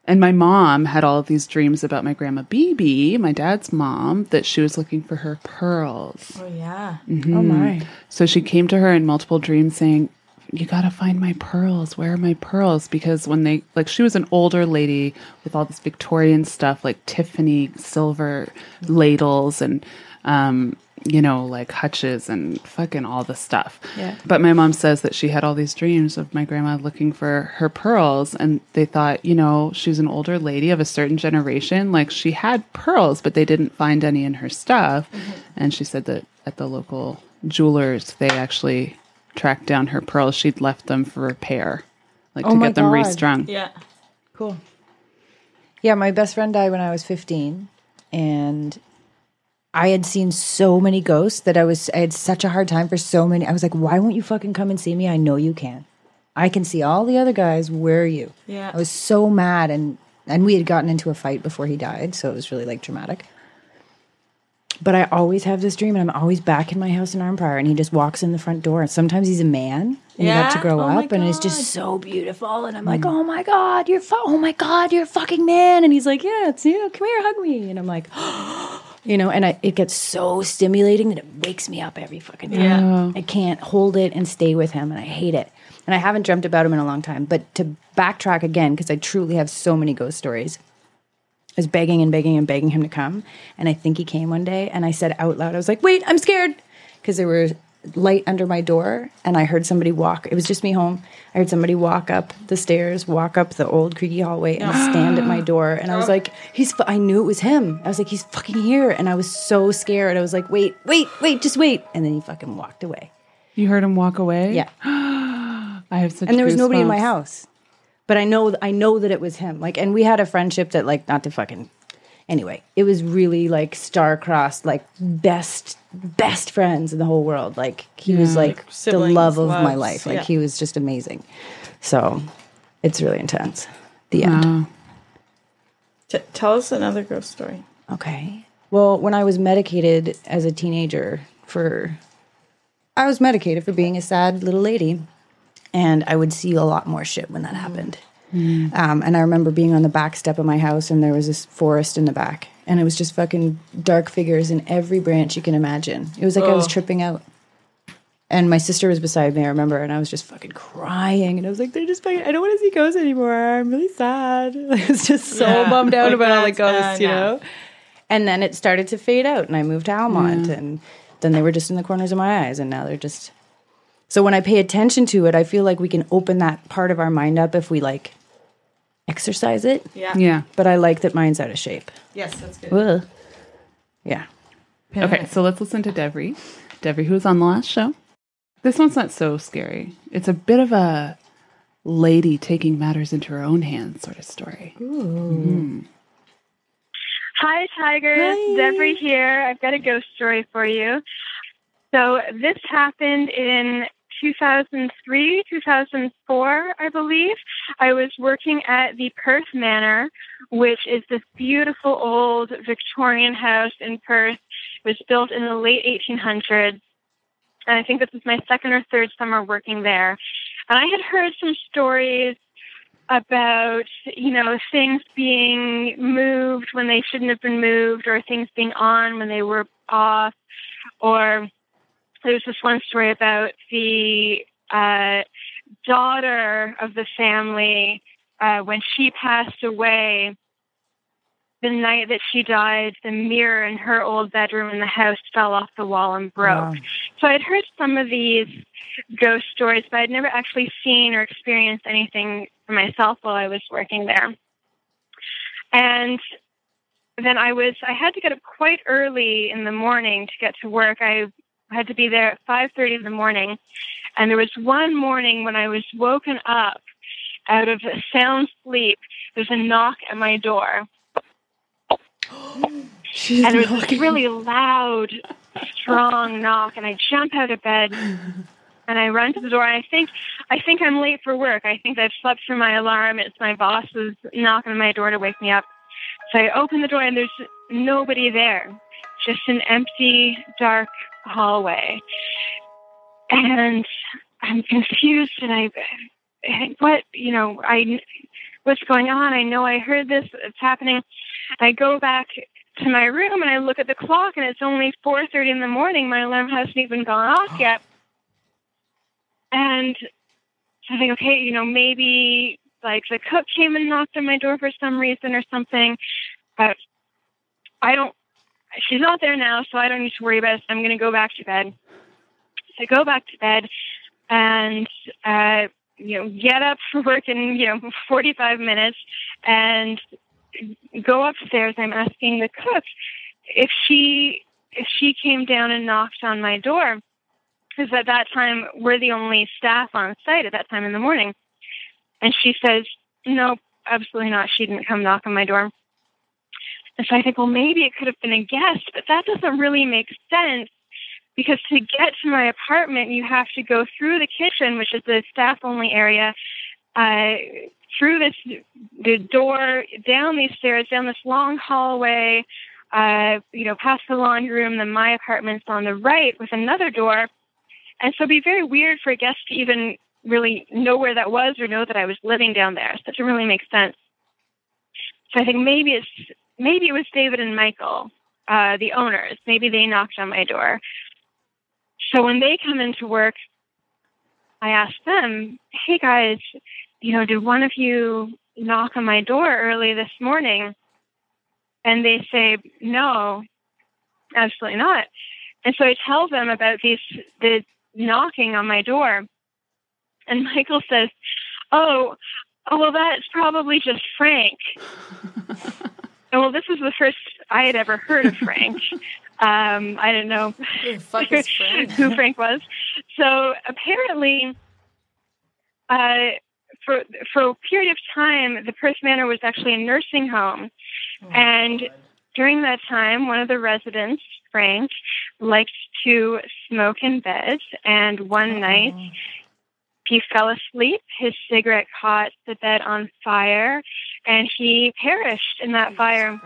And my mom had all of these dreams about my grandma BB, my dad's mom, that she was looking for her pearls. Oh yeah. Oh my. So she came to her in multiple dreams saying, You got to find my pearls. Where are my pearls? Because when they, like, she was an older lady with all this Victorian stuff, like Tiffany silver ladles and, um, you know, like hutches and fucking all the stuff. Yeah. But my mom says that she had all these dreams of my grandma looking for her pearls. And they thought, you know, she's an older lady of a certain generation. Like, she had pearls, but they didn't find any in her stuff. Mm-hmm. And she said that at the local jewelers, they actually tracked down her pearls. She'd left them for repair, like Oh to my get them God. restrung. Yeah. Cool. Yeah, my best friend died when I was 15 and I had seen so many ghosts that I was I had such a hard time for so many. I was like, "Why won't you fucking come and see me? I know you can. I can see all the other guys. Where are you?" Yeah. I was so mad and and we had gotten into a fight before he died, so it was really like dramatic. But I always have this dream, and I'm always back in my house in Arnprior, and he just walks in the front door. And sometimes he's a man, and you have to grow Oh up, and it's just so beautiful. And I'm mm. like, oh my god, you're fu- oh my god, you're a fucking man. And he's like, yeah, it's you. Come here, hug me. And I'm like, *gasps* oh, you know, and I, it gets so stimulating that it wakes me up every fucking day. Yeah. Oh. I can't hold it and stay with him, and I hate it. And I haven't dreamt about him in a long time. But to backtrack again, because I truly have so many ghost stories. I was begging and begging and begging him to come. And I think he came one day and I said out loud, I was like, wait, I'm scared. Because there was light under my door and I heard somebody walk. It was just me home. I heard somebody walk up the stairs, walk up the old creaky hallway and *gasps* stand at my door. And I was like, he's, fu- I knew it was him. I was like, he's fucking here. And I was so scared. I was like, wait, wait, wait, just wait. And then he fucking walked away. You heard him walk away? Yeah. *gasps* I have such and there was nobody in my house. But I know I know that it was him. Like, and we had a friendship that like not to fucking. Anyway, it was really like star-crossed, like best best friends in the whole world. Like he was Yeah. like the love of my life. Like yeah. he was just amazing. So, it's really intense. The end. Wow. T- tell us another ghost story. Okay. Well, when I was medicated as a teenager for, I was medicated for being a sad little lady, and I would see a lot more shit when that happened. Um, and I remember being on the back step of my house, and there was this forest in the back, and it was just fucking dark figures in every branch you can imagine. It was like I was Oh. tripping out. And my sister was beside me, I remember, and I was just fucking crying. And I was like, they're just fucking, I don't want to see ghosts anymore. I'm really sad. *laughs* I was just so Yeah, bummed out like about all the ghosts, you gonna- know? And then it started to fade out, and I moved to Almonte, and then they were just in the corners of my eyes, and now they're just. So when I pay attention to it, I feel like we can open that part of our mind up if we like exercise it. Yeah. Yeah. But I like that mine's out of shape. Yes, that's good. Ugh. Yeah. Okay, so let's listen to Devry. Devry, who was on the last show. This one's not so scary. It's a bit of a lady taking matters into her own hands sort of story. Hmm. Hi, Tigers. Deborah here. I've got a ghost story for you. So, this happened in 2003, 2004, I believe. I was working at the Perth Manor, which is this beautiful old Victorian house in Perth. It was built in the late 1800s. And I think this was my second or third summer working there. And I had heard some stories about you know things being moved when they shouldn't have been moved or things being on when they were off or there's this one story about the uh, daughter of the family uh, when she passed away the night that she died the mirror in her old bedroom in the house fell off the wall and broke Wow. so i'd heard some of these ghost stories, but I'd never actually seen or experienced anything for myself while I was working there. And then I was I had to get up quite early in the morning to get to work. I had to be there at five thirty in the morning. And there was one morning when I was woken up out of a sound sleep. There's a knock at my door. *gasps* She's and it was this really loud, strong knock, and I jump out of bed and I run to the door. And I think, I think I'm late for work. I think I've slept through my alarm. It's my boss's knocking on my door to wake me up. So I open the door, and there's nobody there, just an empty, dark hallway. And I'm confused, and I, think what, you know, I, what's going on? I know I heard this. It's happening. I go back to my room and I look at the clock and it's only 4:30 in the morning. My alarm hasn't even gone off *gasps* yet. And I think, okay, you know, maybe like the cook came and knocked on my door for some reason or something. But I don't. She's not there now, so I don't need to worry about it. I'm going to go back to bed. So I go back to bed and uh, you know get up for work in you know 45 minutes and go upstairs. I'm asking the cook if she if she came down and knocked on my door because at that time we're the only staff on site at that time in the morning. And she says, "Nope, absolutely not. She didn't come knock on my door." And so I think, well, maybe it could have been a guest, but that doesn't really make sense because to get to my apartment, you have to go through the kitchen, which is the staff-only area, uh, through this the door, down these stairs, down this long hallway, uh, you know, past the laundry room, then my apartment's on the right with another door. And so it'd be very weird for a guest to even really know where that was or know that I was living down there. So it doesn't really make sense. So I think maybe it's maybe it was David and Michael, uh, the owners. Maybe they knocked on my door. So when they come into work, I ask them, "Hey guys, you know, did one of you knock on my door early this morning?" And they say, "No, absolutely not." And so I tell them about these the knocking on my door, and *laughs* Michael says, "Oh, oh well, that's probably just Frank." *laughs* and well, this was the first I had ever heard of Frank. *laughs* um, I didn't know Frank? *laughs* who Frank was. So apparently, uh, for for a period of time, the Perth Manor was actually a nursing home, and during that time, one of the residents, Frank, liked to smoke in bed, and one night he fell asleep. His cigarette caught the bed on fire, and he perished in that fire.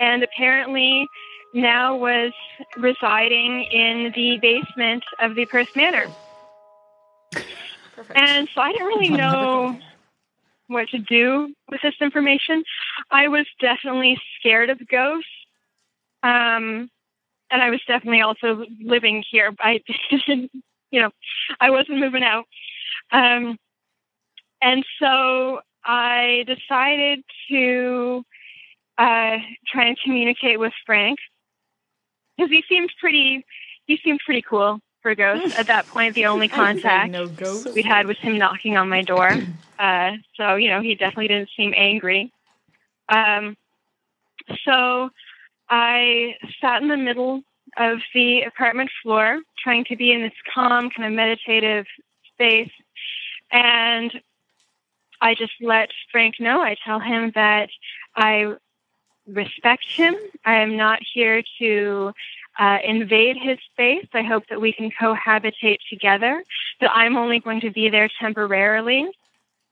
And apparently, now was residing in the basement of the Perth Manor. And so I didn't really know what to do with this information. I was definitely scared of ghosts. Um, and I was definitely also living here. I *laughs* didn't, you know, I wasn't moving out. Um, and so I decided to uh, try and communicate with Frank because he seemed pretty. He seemed pretty cool for ghosts at that point. The *laughs* only contact no we had was him knocking on my door. *clears throat* Uh, so you know, he definitely didn't seem angry. Um, so I sat in the middle of the apartment floor, trying to be in this calm, kind of meditative space, and I just let Frank know. I tell him that I respect him. I am not here to uh, invade his space. I hope that we can cohabitate together, that I'm only going to be there temporarily.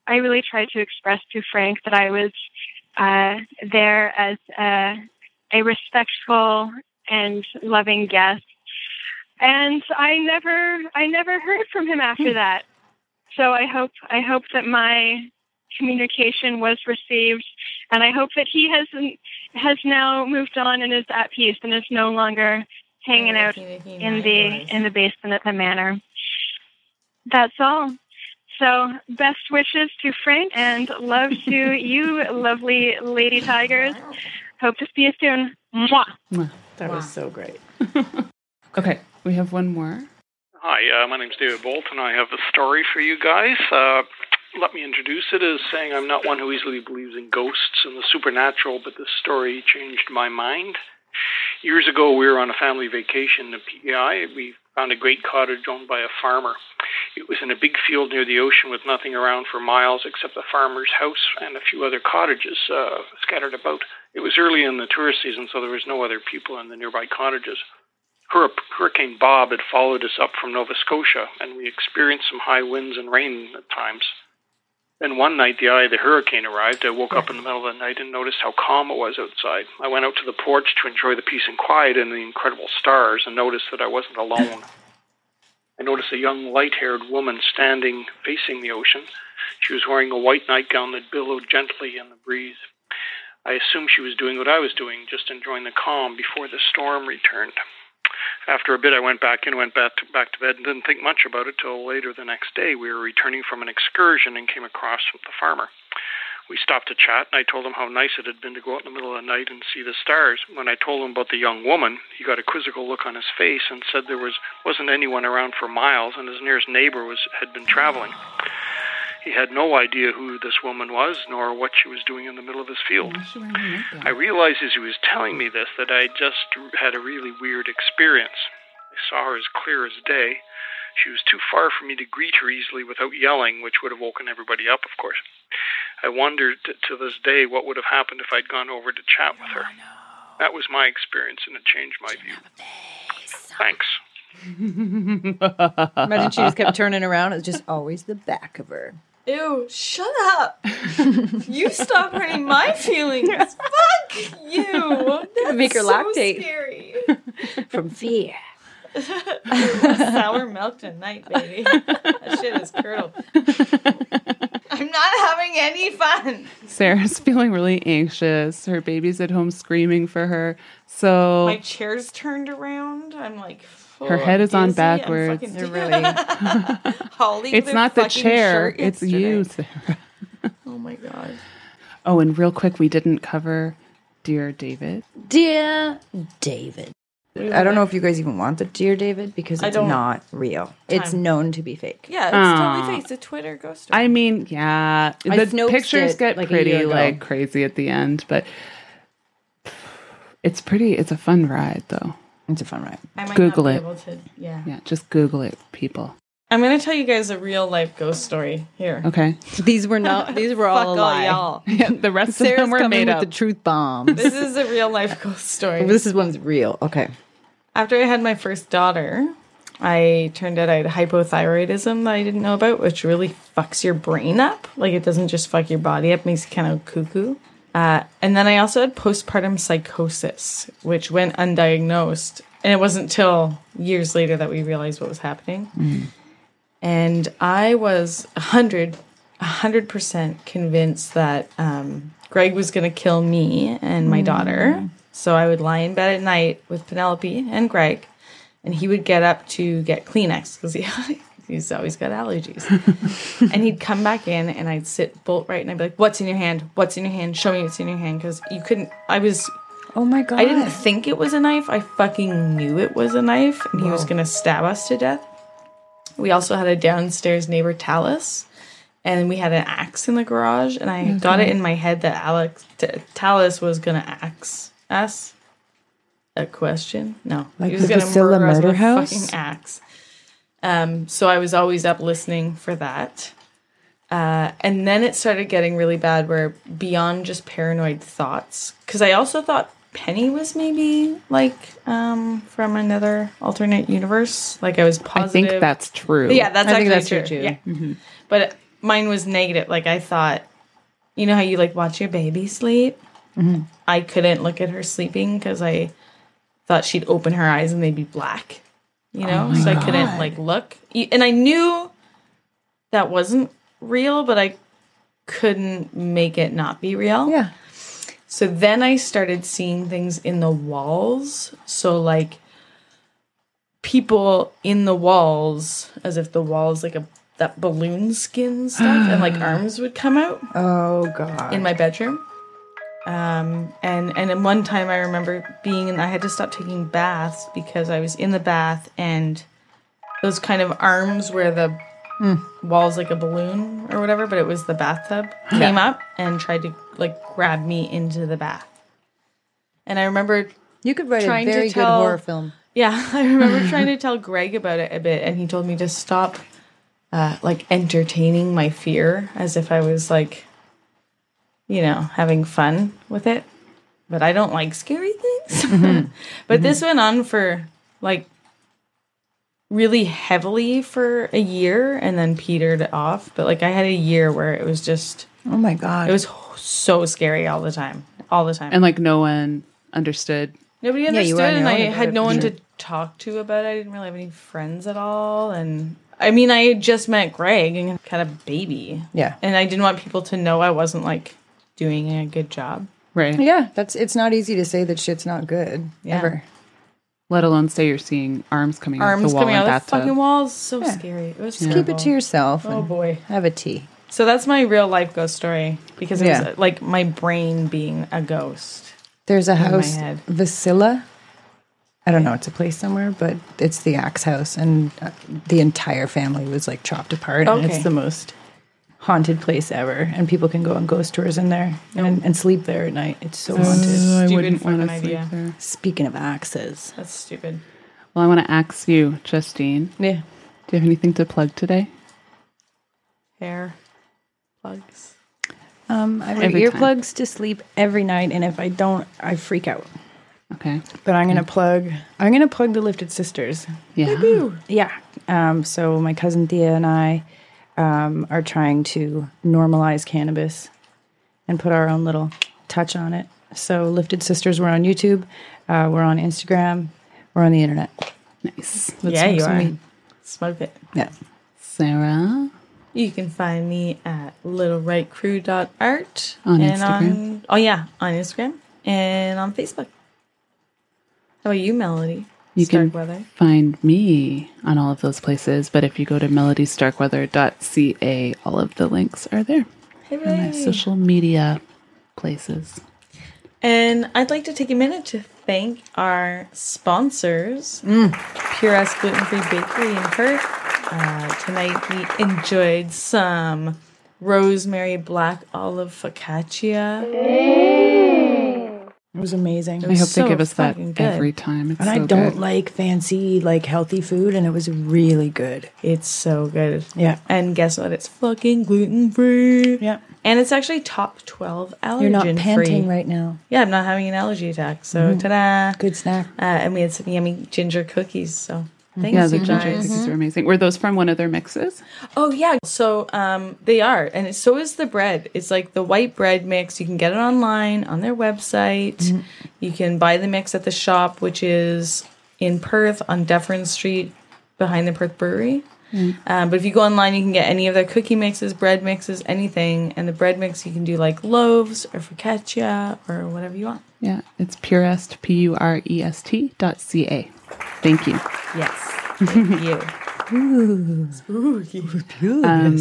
I really tried to express to Frank that I was uh, there as a, a respectful and loving guest. And I never, I never heard from him after that. So I hope, I hope that my communication was received, and I hope that he has has now moved on and is at peace and is no longer hanging out in the in the basement at the manor. That's all. So best wishes to Frank and love to *laughs* you, lovely lady tigers. Hope to see you soon. Mwah. That was so great. *laughs* Okay, we have one more. Hi, uh, my name's David Bolt, and I have a story for you guys. Uh, let me introduce it as saying I'm not one who easily believes in ghosts and the supernatural, but this story changed my mind. Years ago, we were on a family vacation in the PEI. We found a great cottage owned by a farmer. It was in a big field near the ocean with nothing around for miles except the farmer's house and a few other cottages uh, scattered about. It was early in the tourist season, so there was no other people in the nearby cottages. Hurricane Bob had followed us up from Nova Scotia, and we experienced some high winds and rain at times. Then one night, the eye of the hurricane arrived. I woke up in the middle of the night and noticed how calm it was outside. I went out to the porch to enjoy the peace and quiet and the incredible stars and noticed that I wasn't alone. I noticed a young light haired woman standing facing the ocean. She was wearing a white nightgown that billowed gently in the breeze. I assumed she was doing what I was doing, just enjoying the calm before the storm returned. After a bit, I went back in, went back to, back to bed, and didn't think much about it till later the next day. We were returning from an excursion and came across the farmer. We stopped to chat, and I told him how nice it had been to go out in the middle of the night and see the stars. When I told him about the young woman, he got a quizzical look on his face and said there was wasn't anyone around for miles, and his nearest neighbor was had been traveling. He had no idea who this woman was, nor what she was doing in the middle of his field. I realized as he was telling me this that I just had a really weird experience. I saw her as clear as day. She was too far for me to greet her easily without yelling, which would have woken everybody up, of course. I wondered to this day what would have happened if I'd gone over to chat with her. That was my experience, and it changed my view. Thanks. *laughs* Imagine she just kept turning around. It was just always the back of her. Ew, shut up. *laughs* you stop hurting my feelings. Fuck you. That's make her so lactate. scary. *laughs* From fear. *laughs* Sour milk tonight, baby. That shit is curdled. I'm not having any fun. Sarah's feeling really anxious. Her baby's at home screaming for her. So My chair's turned around. I'm like, Her head is on dizzy. I'm backwards. *laughs* fucking- really- I'll *laughs* *laughs* it's their not the chair, it's yesterday. you, Sarah. Oh my god. Oh, and real quick, we didn't cover Dear David. Dear David. I don't know if you guys even want the Dear David because I it's don't- not real. It's Time. known to be fake. Yeah, it's Aw. totally fake. It's a Twitter ghost story. I mean, yeah, I the Snopes pictures it, get like, a year pretty ago. like crazy at the end, but it's pretty. It's a fun ride, though. It's a fun ride. I might Google not be it. able to. Yeah. Yeah, just Google it, people. I'm gonna tell you guys a real life ghost story here. Okay. These were not. *laughs* These were all Fuck a all lie. y'all. *laughs* Yeah, the rest of Sarah's them were coming made with up. the truth bombs. This is a real life ghost story. *laughs* this is one's real. Okay. After I had my first daughter, I turned out I had hypothyroidism that I didn't know about, which really fucks your brain up. Like it doesn't just fuck your body up, makes you kind of cuckoo. Uh, and then I also had postpartum psychosis, which went undiagnosed. And it wasn't till years later that we realized what was happening. And I was a hundred, a hundred percent convinced that um, Greg was going to kill me and my daughter. So I would lie in bed at night with Penelope and Greg, and he would get up to get Kleenex because he, *laughs* he's always got allergies. *laughs* and he'd come back in, and I'd sit bolt right, and I'd be like, "What's in your hand? What's in your hand? Show me what's in your hand." Because you couldn't. I was. Oh my god. I didn't think it was a knife. I fucking knew it was a knife, and he was gonna stab us to death. We also had a downstairs neighbor, Talus, and we had an axe in the garage. And I got it in my head that Alex T- Talus was gonna axe us. A question? No, Like he was the gonna Vasilla murder us with murder a house? fucking axe. Um, so I was always up listening for that. Uh, and then it started getting really bad where beyond just paranoid thoughts, because I also thought Penny was maybe like um, from another alternate universe. Like I was positive. I think that's true. Yeah, that's I actually that's true, true. too. Yeah. Mhm. But mine was negative. Like I thought, you know how you like watch your baby sleep? Mm-hmm. I couldn't look at her sleeping because I thought she'd open her eyes and they'd be black. You know, Oh so I couldn't like look, and I knew that wasn't real, but I couldn't make it not be real. Yeah. So then I started seeing things in the walls. So like people in the walls, as if the walls like a that balloon skin stuff, and like *gasps* arms would come out Oh god. in my bedroom. Um, and and then one time I remember being in, I had to stop taking baths because I was in the bath and those kind of arms where the walls like a balloon or whatever, but it was the bathtub came up and tried to like grab me into the bath. And I remember you could write a very good horror film. *laughs* yeah, I remember *laughs* trying to tell Greg about it a bit, and he told me to stop, uh, like entertaining my fear as if I was like, you know, having fun with it. But I don't like scary things. *laughs* Mm-hmm. but this mm-hmm. went on for like really heavily for a year, and then petered off. But like I had a year where it was just, Oh my god. it was so scary all the time, all the time. And like no one understood. Nobody understood, on and I had no one sure. to talk to about it. I didn't really have any friends at all, and I mean, I had just met Greg and had a baby, yeah. and I didn't want people to know I wasn't like doing a good job. Right. Yeah, that's it's not easy to say that shit's not good. Yeah. Ever. Let alone say you're seeing arms coming out Arms the wall coming out of the fucking walls, so Yeah. scary. It was Just terrible. keep it to yourself. Oh boy! Have a tea. So that's my real life ghost story because it Yeah. was like my brain being a ghost. There's a my house, head. Vasilla. I don't know. It's a place somewhere, but it's the axe house, and uh, the entire family was like chopped apart. And Okay. it's the most haunted place ever, and people can go on ghost tours in there and, and sleep there at night. It's so haunted. Uh, I wouldn't want to sleep idea. there. Speaking of axes, That's stupid. Well, I want to ask you, Justine. yeah. Do you have anything to plug today? Hair plugs. Um, I wear earplugs to sleep every night, and if I don't, I freak out. Okay. But I'm gonna plug. I'm gonna plug the Lifted Sisters. Yeah. Yeah. Um, so my cousin Thea and I um, are trying to normalize cannabis and put our own little touch on it. So, Lifted Sisters, we're on YouTube, uh, we're on Instagram, we're on the internet. Nice. Let's yeah, smoke you are. weed. Smoke it. Yeah. Sarah. You can find me at littlewrightcrew.art. On and Instagram? On, oh, yeah, on Instagram and on Facebook. How about you, Melody? You Stark can find me on all of those places, but if you go to melodystarkweather.ca, all of the links are there. On my social media places. And I'd like to take a minute to thank our sponsors, Mm. Purest Gluten Free Bakery in Perth. Uh, tonight we enjoyed some rosemary black olive focaccia. It was amazing. It I hope so they give us that good. every time. It's and I don't good. like fancy, like healthy food, and it was really good. It's so good. Yeah. And guess what? It's fucking gluten free. Yeah. And it's actually top 12 allergen You're not free. panting right now. Yeah, I'm not having an allergy attack. So, Mhm. ta-da. Good snack. Uh, and we had some yummy ginger cookies. So, thanks, yeah, the you ginger guys. cookies are amazing. Were those from one of their mixes? Oh yeah, so um, they are, and so is the bread. It's like the white bread mix. You can get it online on their website. You can buy the mix at the shop, which is in Perth on Dufferin Street, behind the Perth Brewery. Um, but if you go online, you can get any of their cookie mixes, bread mixes, anything. And the bread mix, you can do like loaves or focaccia or whatever you want. Yeah, it's purest, P U R E S T dot C A. Thank you. Yes, thank you. *laughs* Ooh. *laughs* Spooky. Um,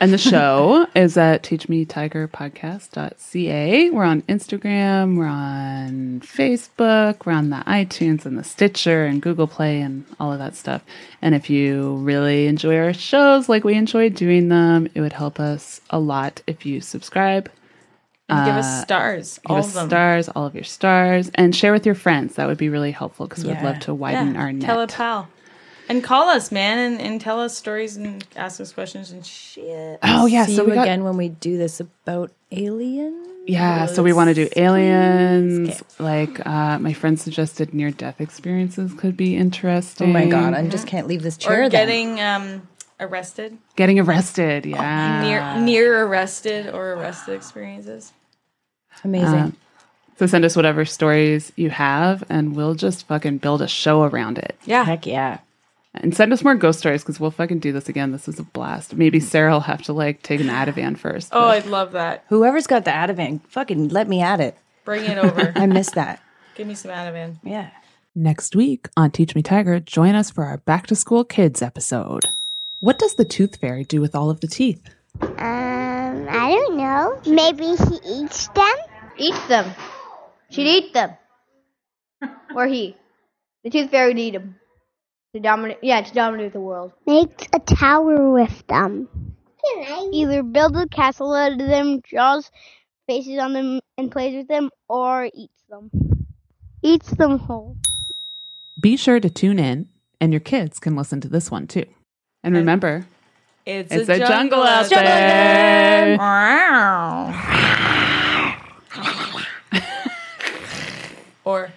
and the show *laughs* is at teachmetigerpodcast.ca. We're on Instagram, we're on Facebook, we're on the iTunes and the Stitcher and Google Play and all of that stuff. And if you really enjoy our shows like we enjoy doing them, it would help us a lot if you subscribe. And give us Uh, stars, Give all us of them. stars, all of your stars, and share with your friends. That would be really helpful because we'd love to widen Yeah, our net. Tell a pal. And call us, man, and, and tell us stories and ask us questions and shit. Oh, yeah, See so you we got- again when we do this about aliens. Yeah, so we want to do aliens. Like uh, my friend suggested, near death experiences could be interesting. Oh my god, I just can't leave this chair. Or then. getting um, arrested. getting arrested. Yeah, Near near arrested or arrested experiences. Amazing. Um, so send us whatever stories you have, and we'll just fucking build a show around it. Yeah. Heck yeah. And send us more ghost stories because we'll fucking do this again. This is a blast. Maybe Sarah will have to like take an Ativan first. Oh, I'd love that. Whoever's got the Ativan, fucking let me at it. Bring it over. *laughs* I miss that. Give me some Ativan. Yeah. Next week on Teach Me Tiger, join us for our Back to School Kids episode. What does the tooth fairy do with all of the teeth? Um, I don't know. Maybe he eats them? Eats them. She'd eat them. *laughs* or he. The tooth fairy would eat them. To dominate, yeah, to dominate the world. Makes a tower with them. Either builds a castle out of them, draws faces on them, and plays with them, or eats them. Eats them whole. Be sure to tune in, and your kids can listen to this one too. And remember, It's, It's a jungle out there. Or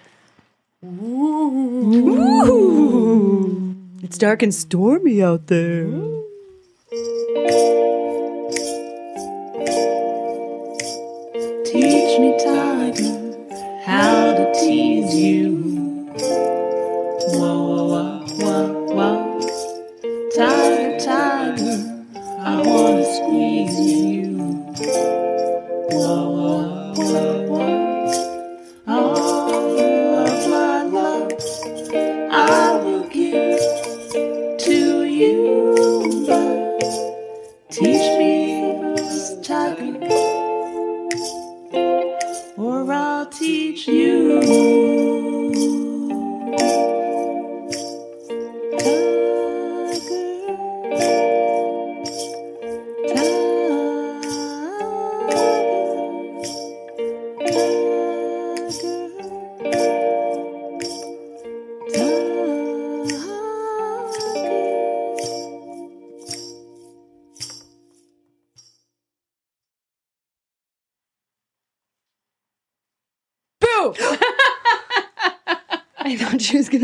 It's dark and stormy out there. Teach me, tiger, how to tease you.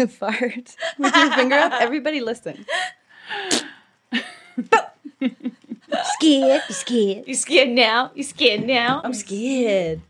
Thought she fart with your finger up. *laughs* Everybody listen. scared? You scared? You scared now? You scared now? I'm scared.